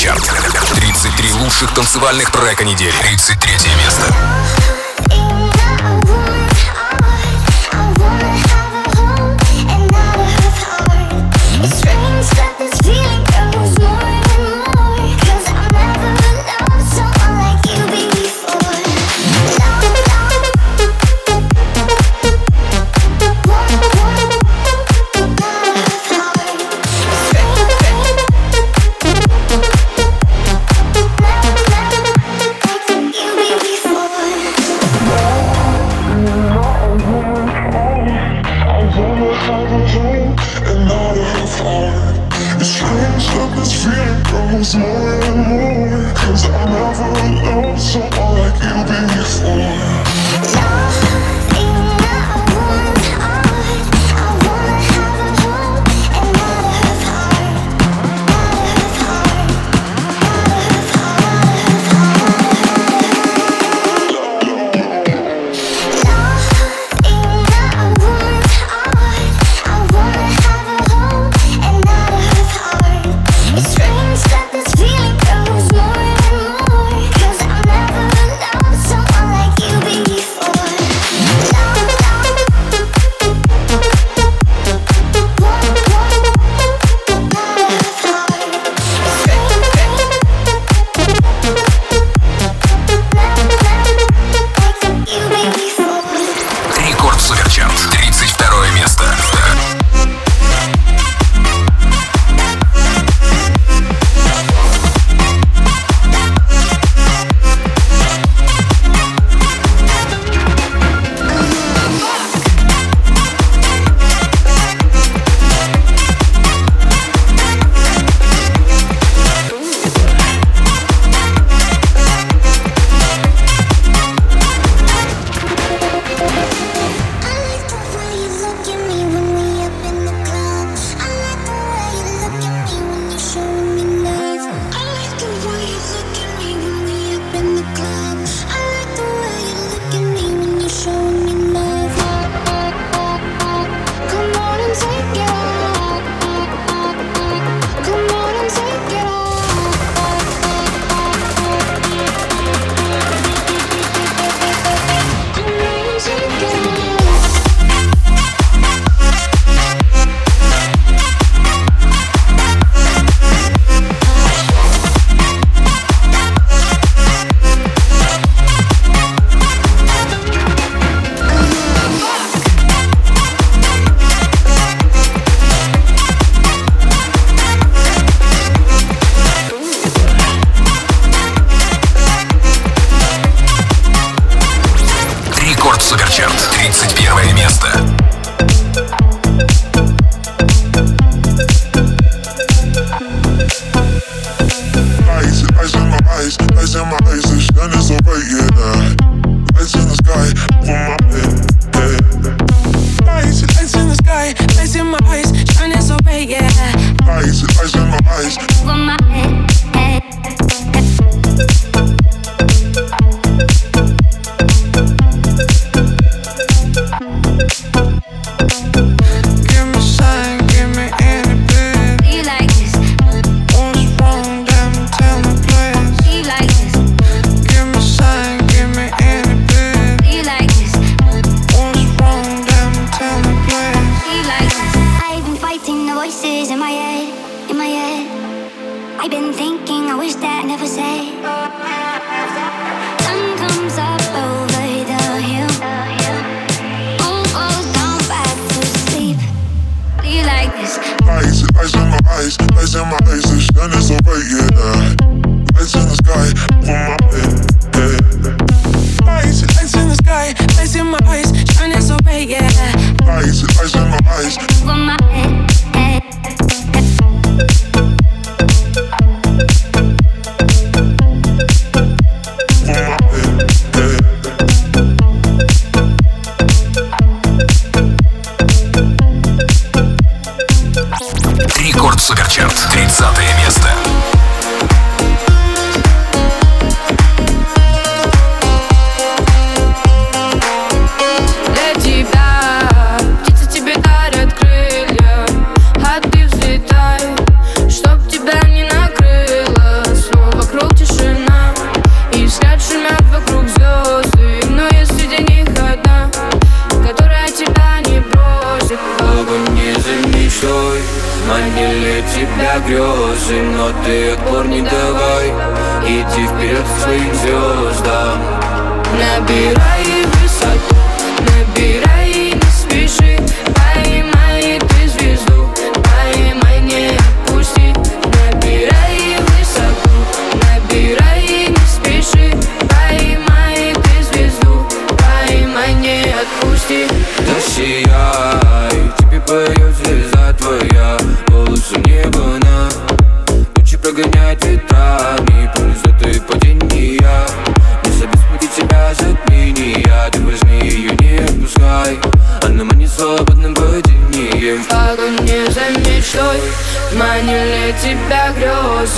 Суперчарт. 33 лучших танцевальных трека недели. 33 место.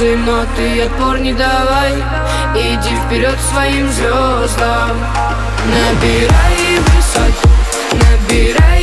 улицы, но ты отпор не давай. Иди вперед своим звездам. Набирай высот, набирай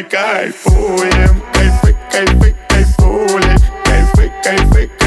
Kai fool him. Kai freak, kai freak, kai fool him. Kai freak, kai freak.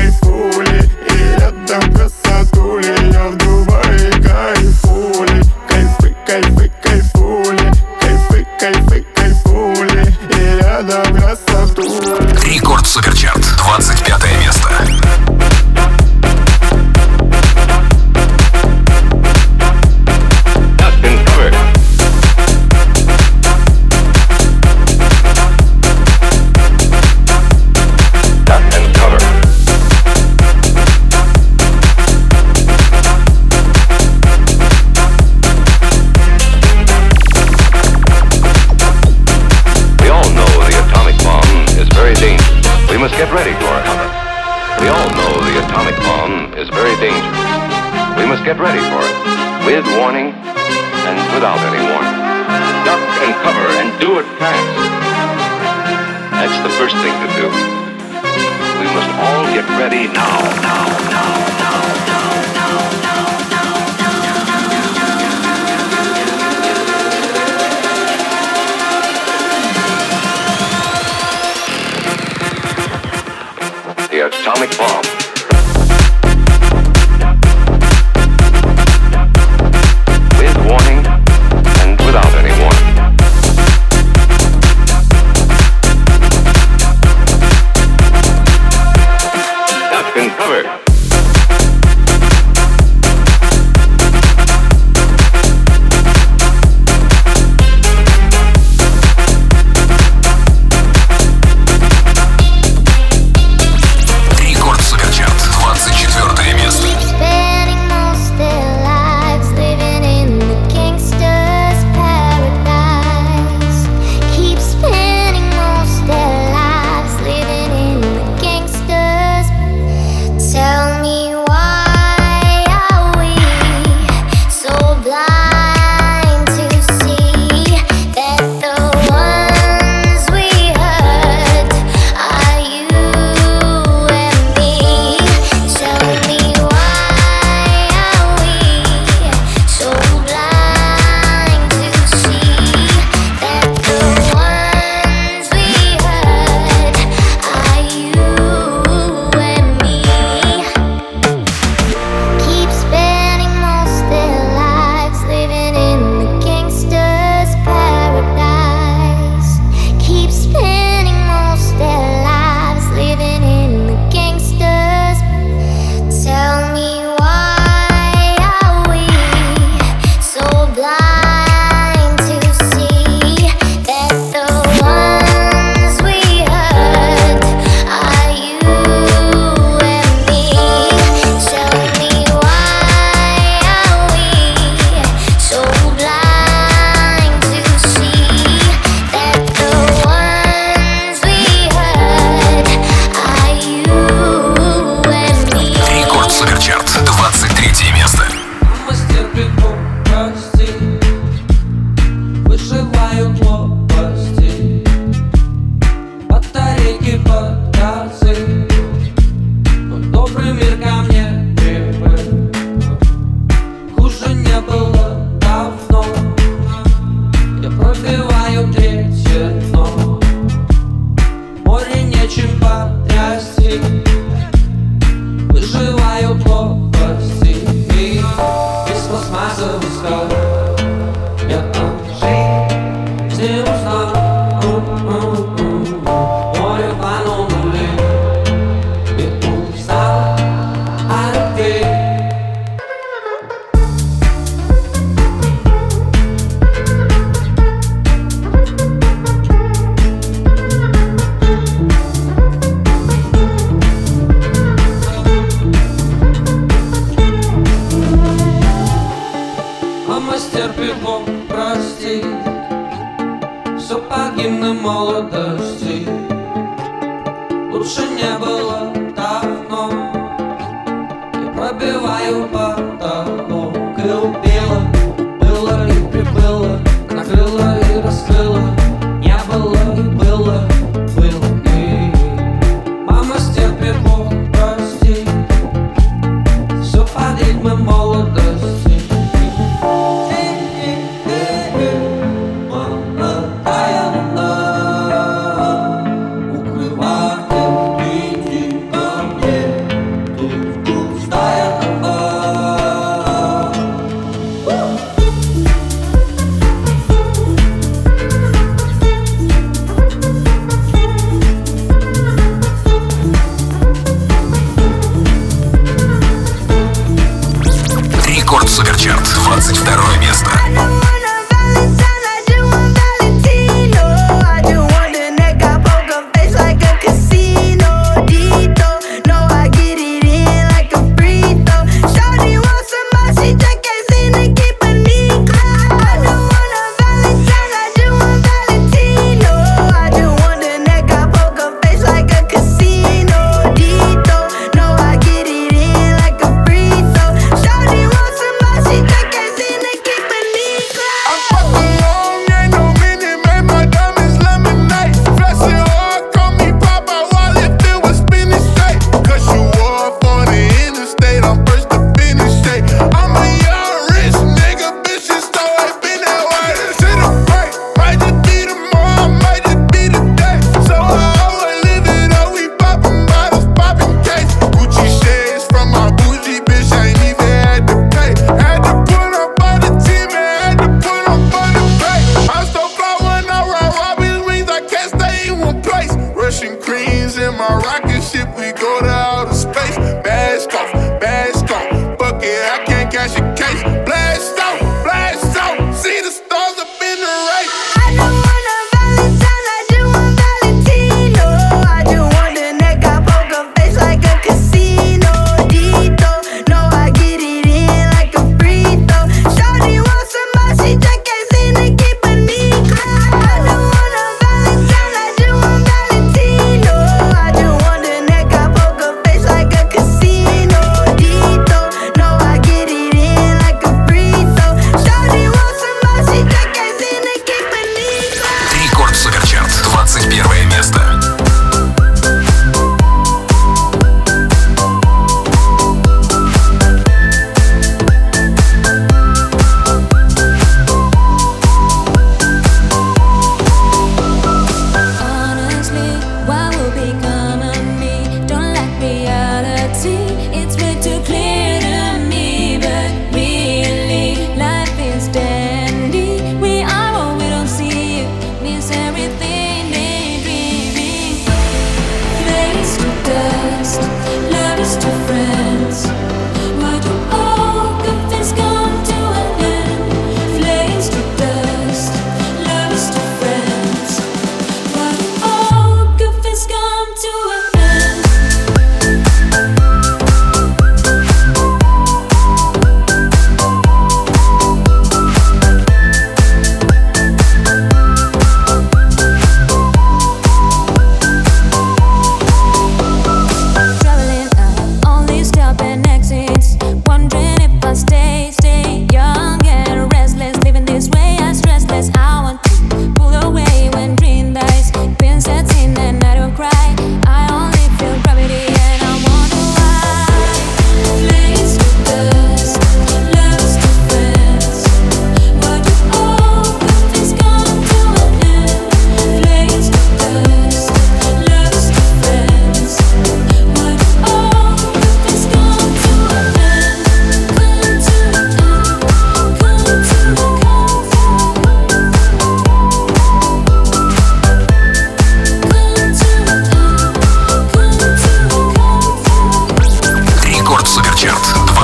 Beneath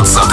What's up?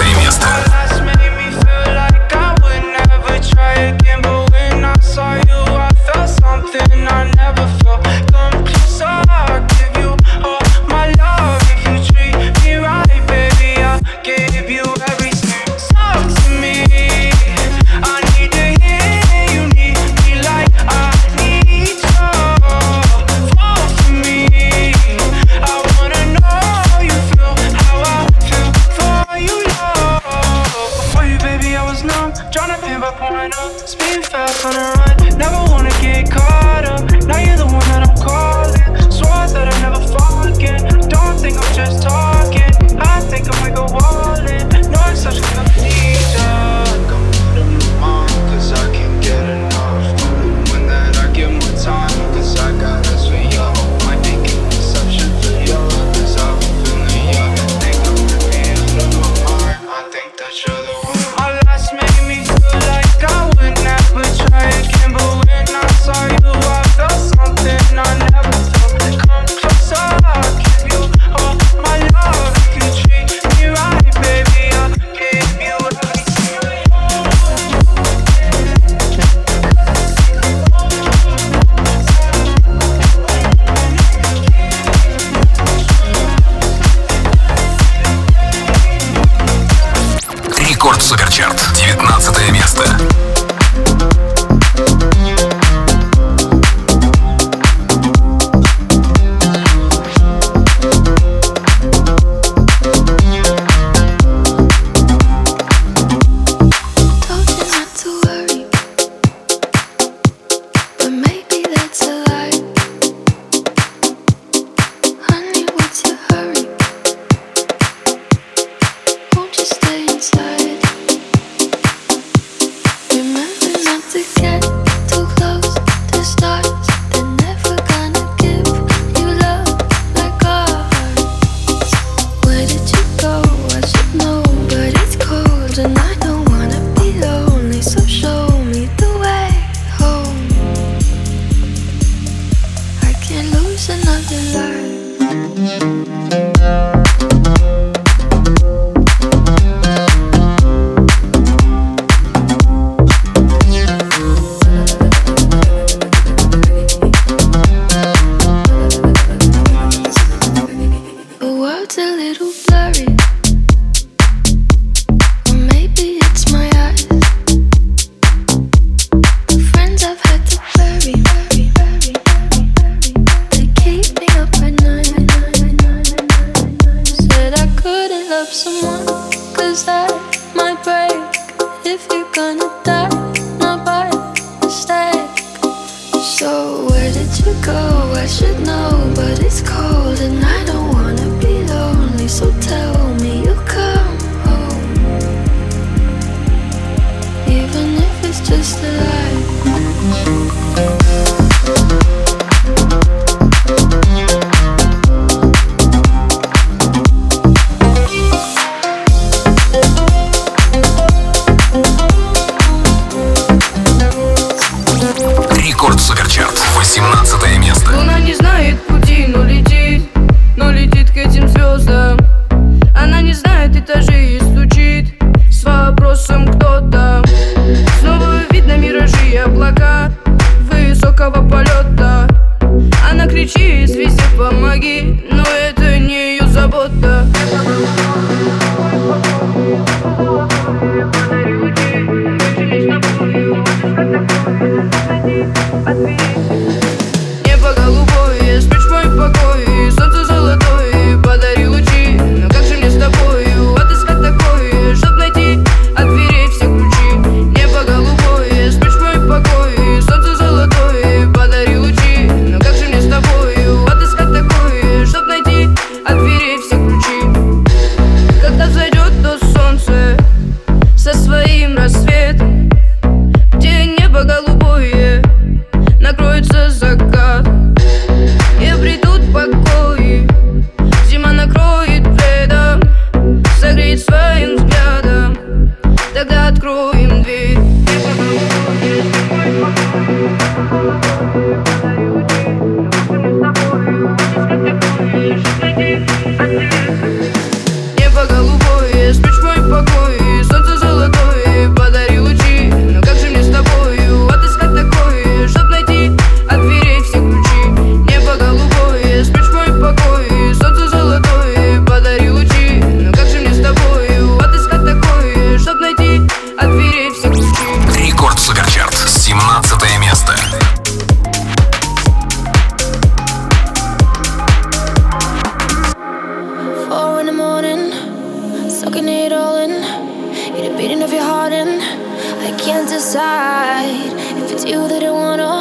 Can't decide if it's you that I wanna,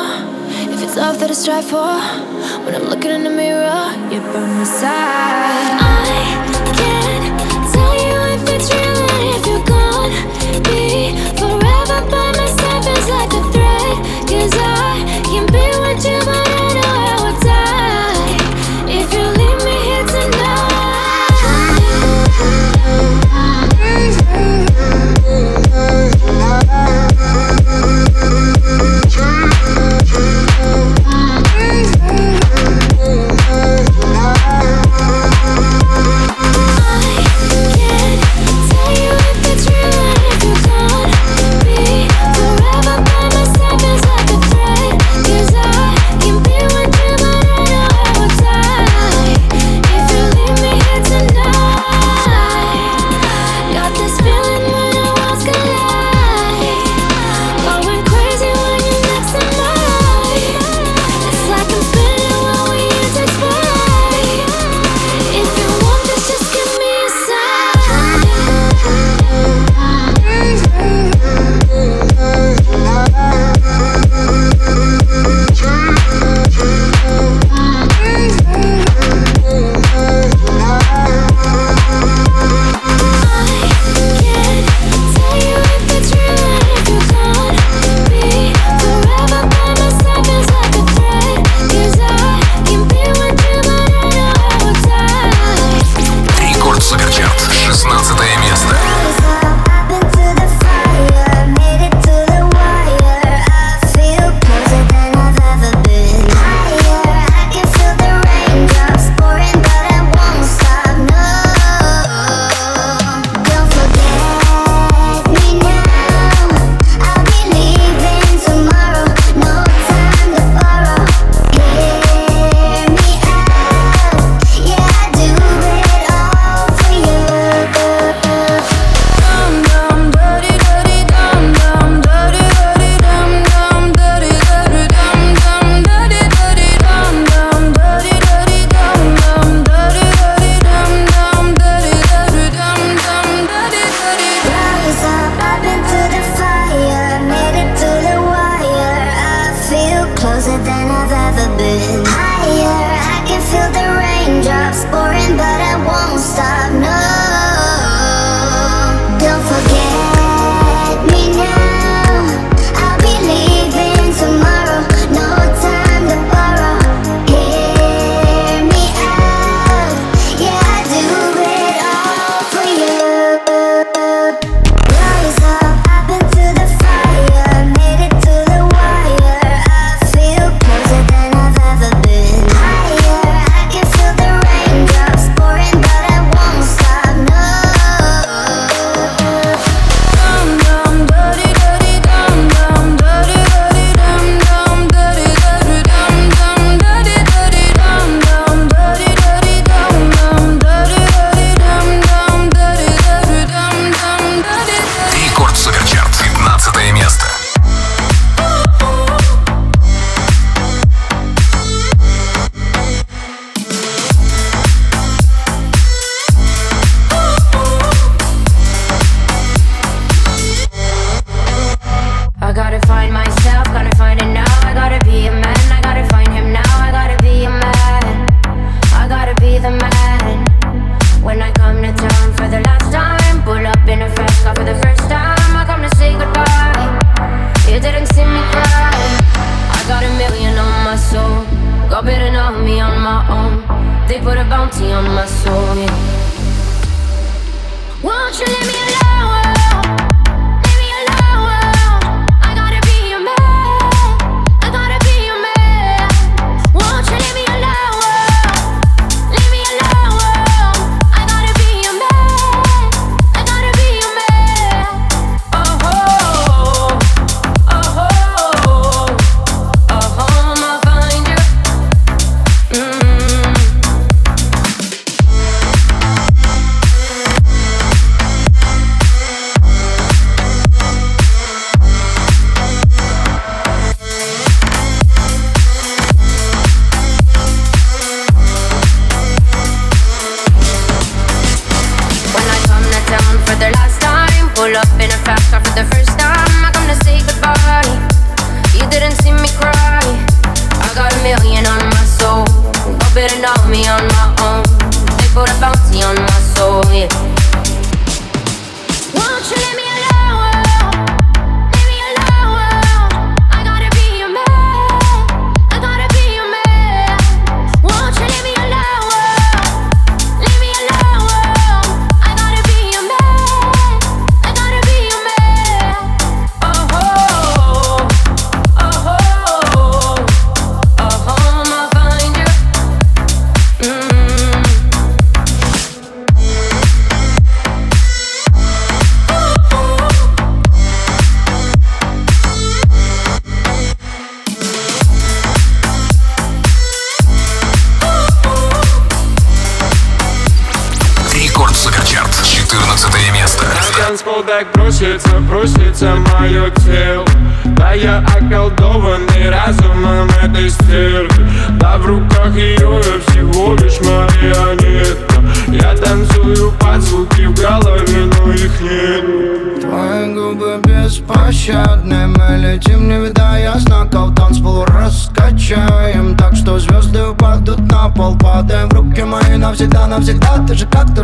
if it's love that I strive for. When I'm looking in the mirror, you're by my side. I can't tell you if it's real and if you're gone. Be forever by my side feels like a threat. Cause I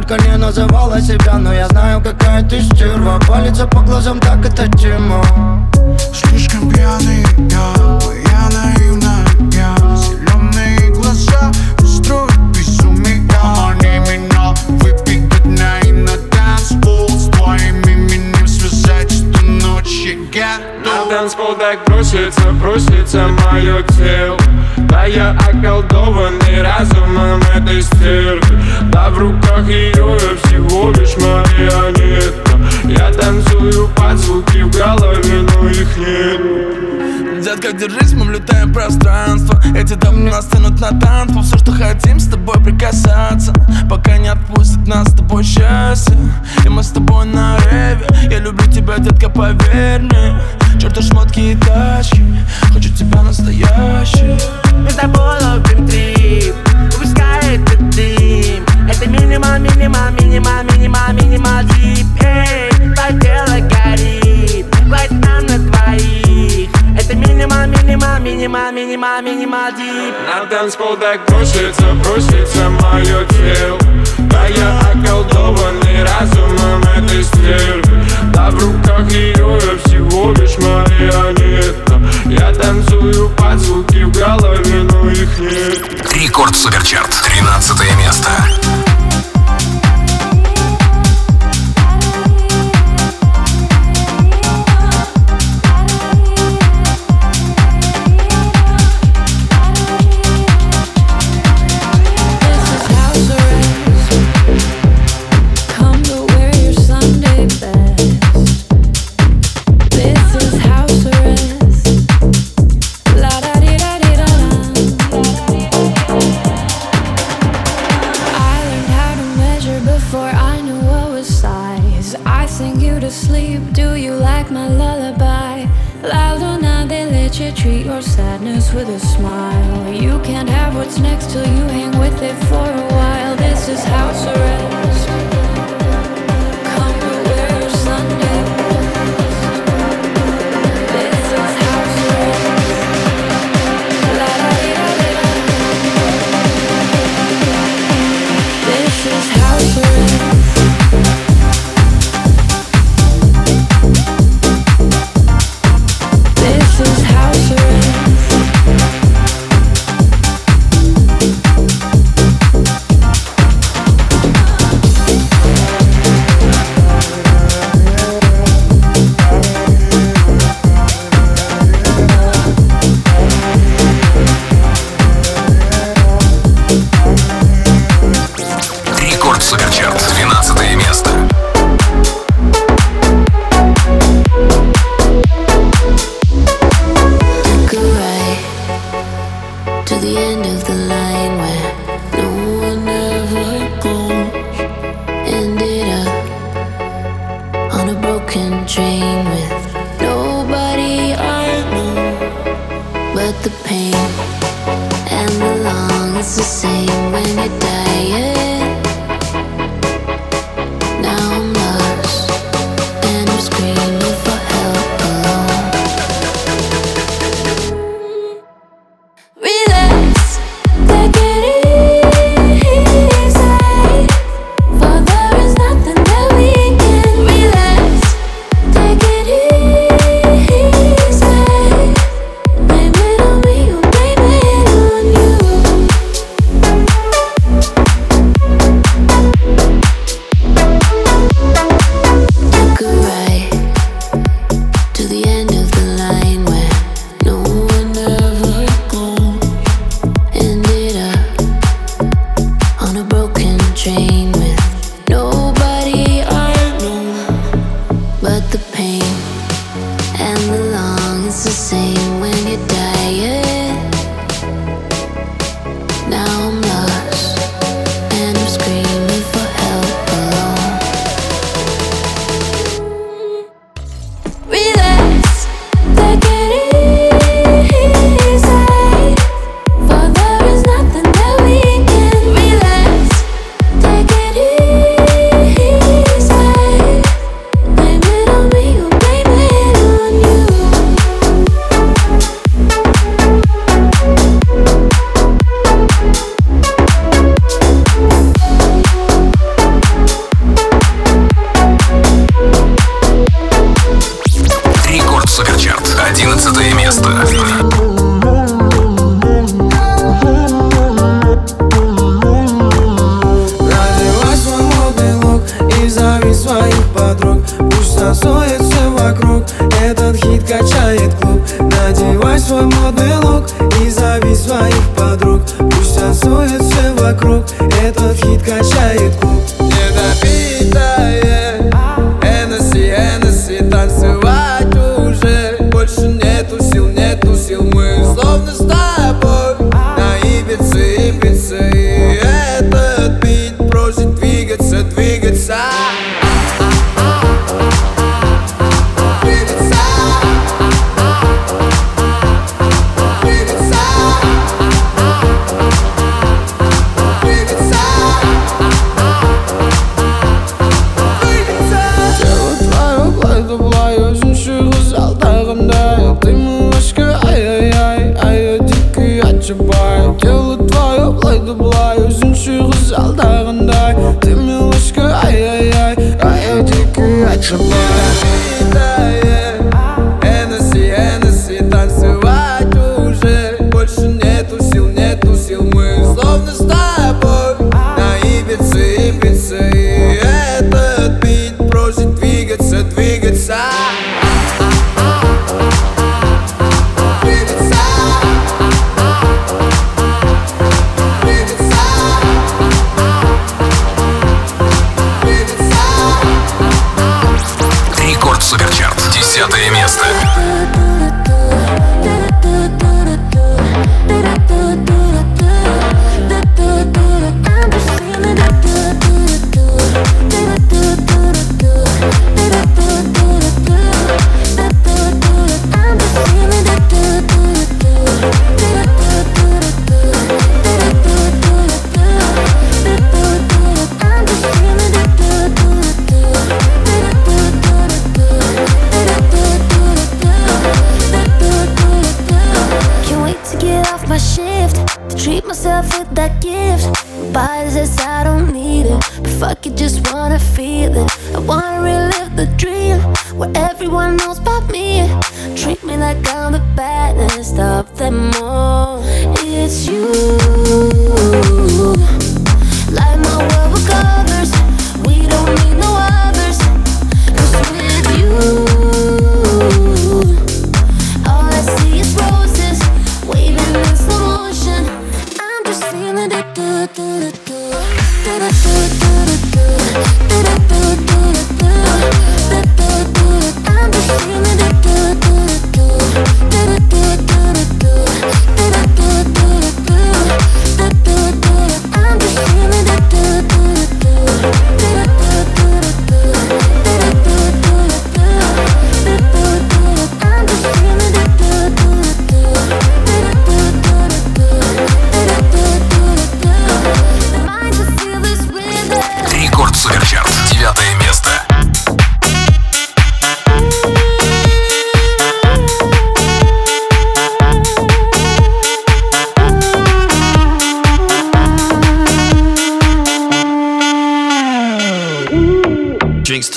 только не называла себя Но я знаю, какая ты стерва. Палится по глазам, так это тема Слишком пьяный я, я наивная. Я Зеленые глаза устроят безумие Помани меня выпить дня и на танцпол С твоим именем связать эту ночь я На готов танцпол так просится, просится мое тело Да я околдованный разумом этой стервы. Да в руках ее я всего лишь марионетка. Я танцую под звуки в голове, но их нет Детка, держись, мы влетаем в пространство. Эти дома нас тянут на танцпол. Все, что хотим, с тобой прикасаться. Пока не отпустит нас с тобой счастье. И мы с тобой на реве. Я люблю тебя, детка, поверь мне. Черту шмотки и тачки. Хочу тебя настоящий Мы с тобой ловим трип Выпускай этот танцпол так просится, просится мое тело Да я околдованный разумом этой стервы Да в руках ее я всего лишь марионетка Я танцую под звуки в голове, но их нет Рекорд Суперчарт. 13 место.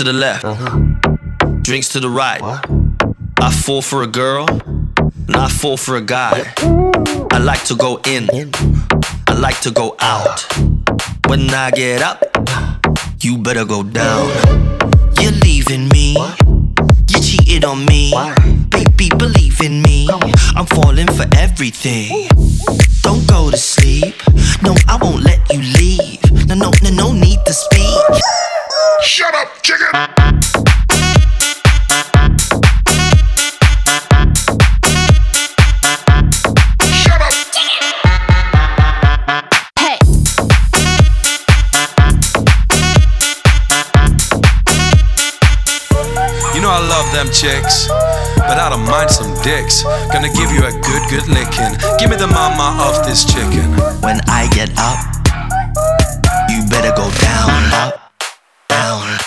the left, uh-huh. drinks to the right. What? I fall for a girl, and I fall for a guy. I like to go in, I like to go out. When I get up, you better go down. You're leaving me, what? you cheated on me. Why? Baby, believe in me, I'm falling for everything. Don't go to sleep, no, I won't let you leave. No, no, no, no need to speak. Shut up, chicken! them chicks, but I don't mind some dicks. Gonna give you a good, good licking. Give me the mama of this chicken. When I get up, you better go down up. 나올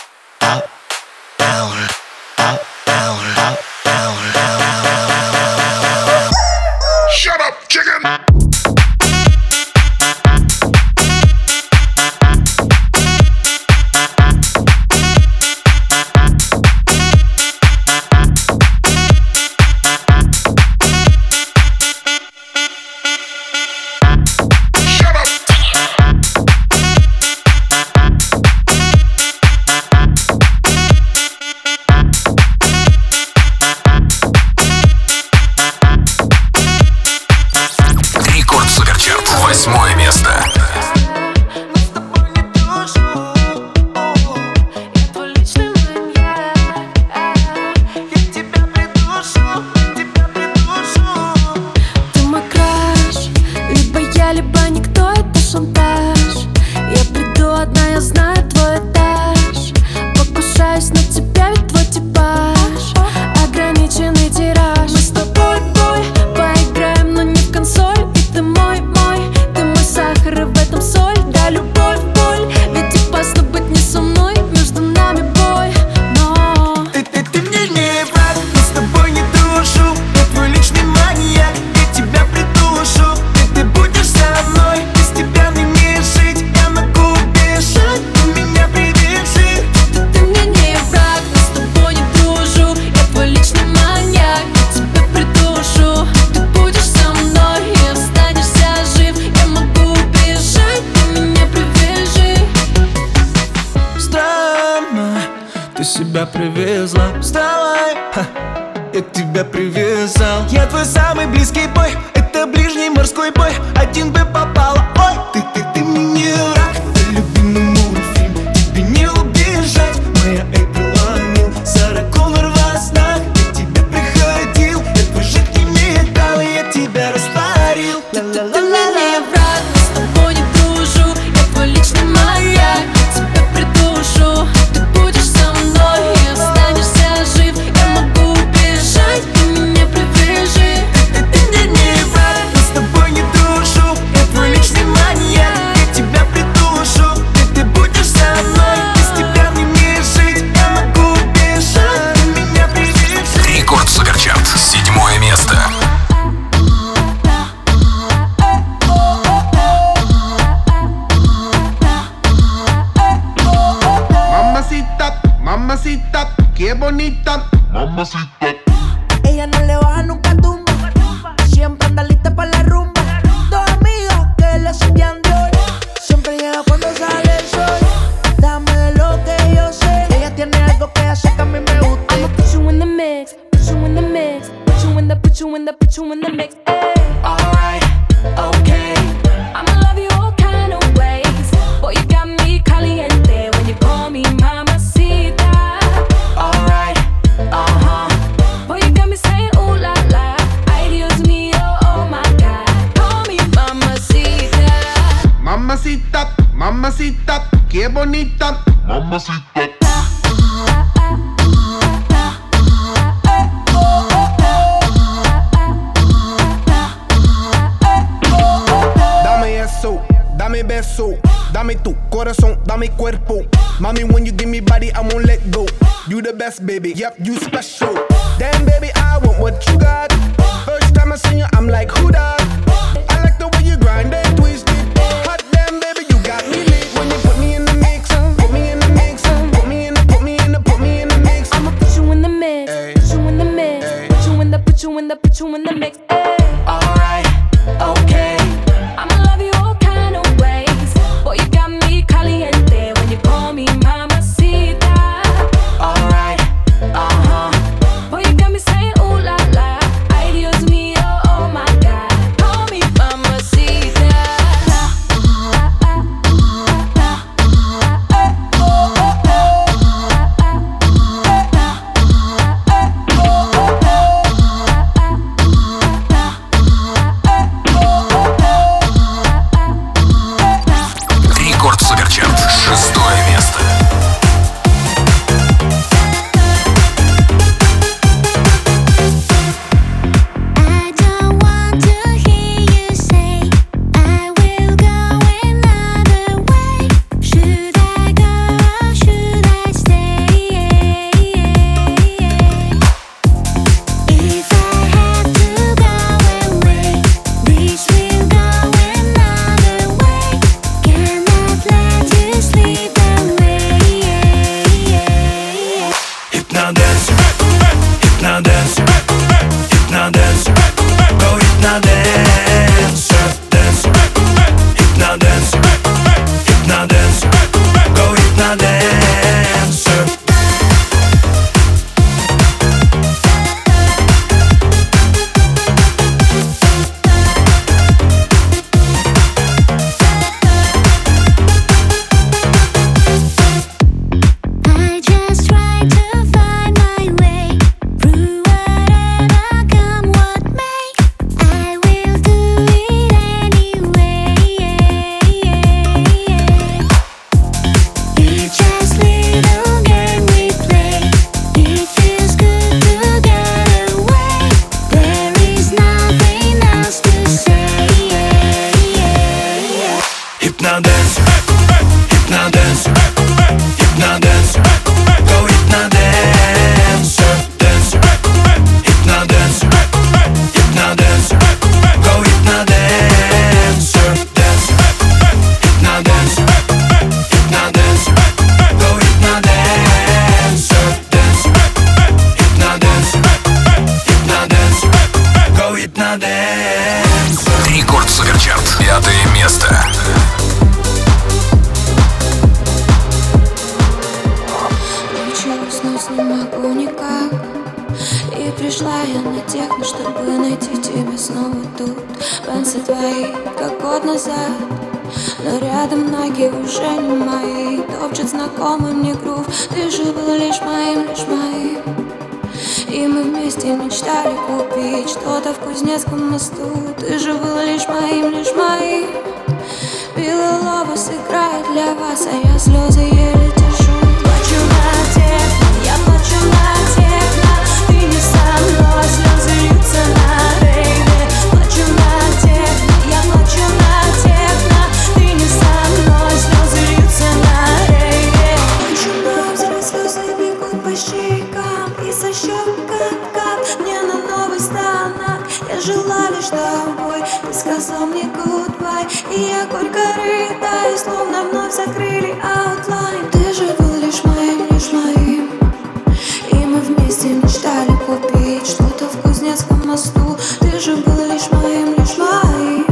Ты же был лишь моим, лишь моим.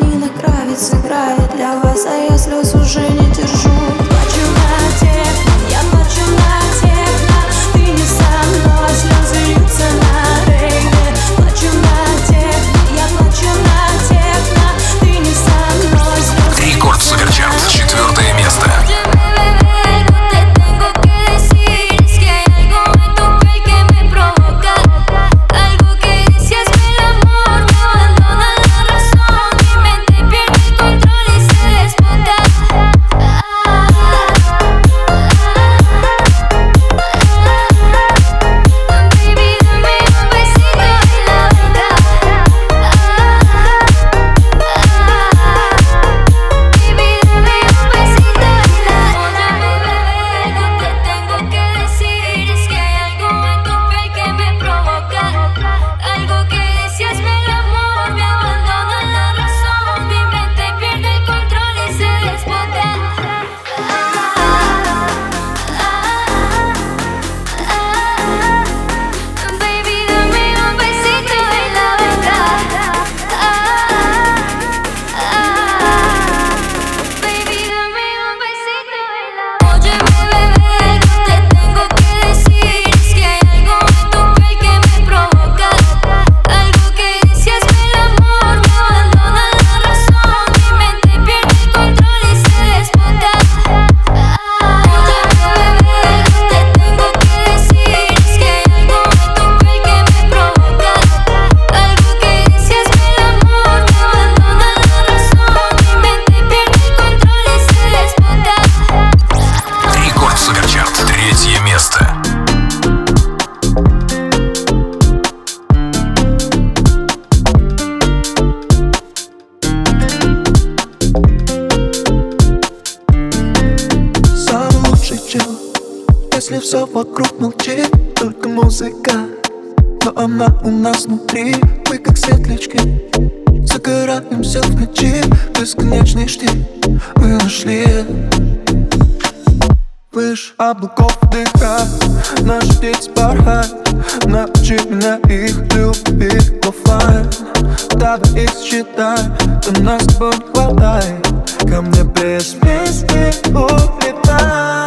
Нина Кравец играет для вас, а я слез уже не держу. она у нас внутри. Мы как светлячки Загораемся в ночи. Бесконечный штиль Мы нашли. Выше облаков дыха Наш птиц порхает Научи меня их любить Лофайн Давай их считай До нас с тобой не хватает Ко мне без песни улетай.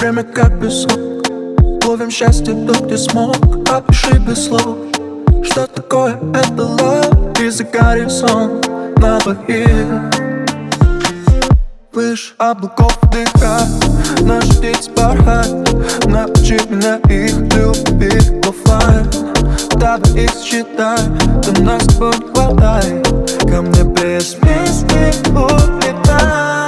Время как песок Ловим счастье тут, где смог. Опиши без слов. Что такое это love? И за горизонт на двоих. Выше облаков дыха Наш птиц порхает Научи меня их любить. Оффлайн Давай их считай. До нас будет хватает Ко мне без мысли улетай.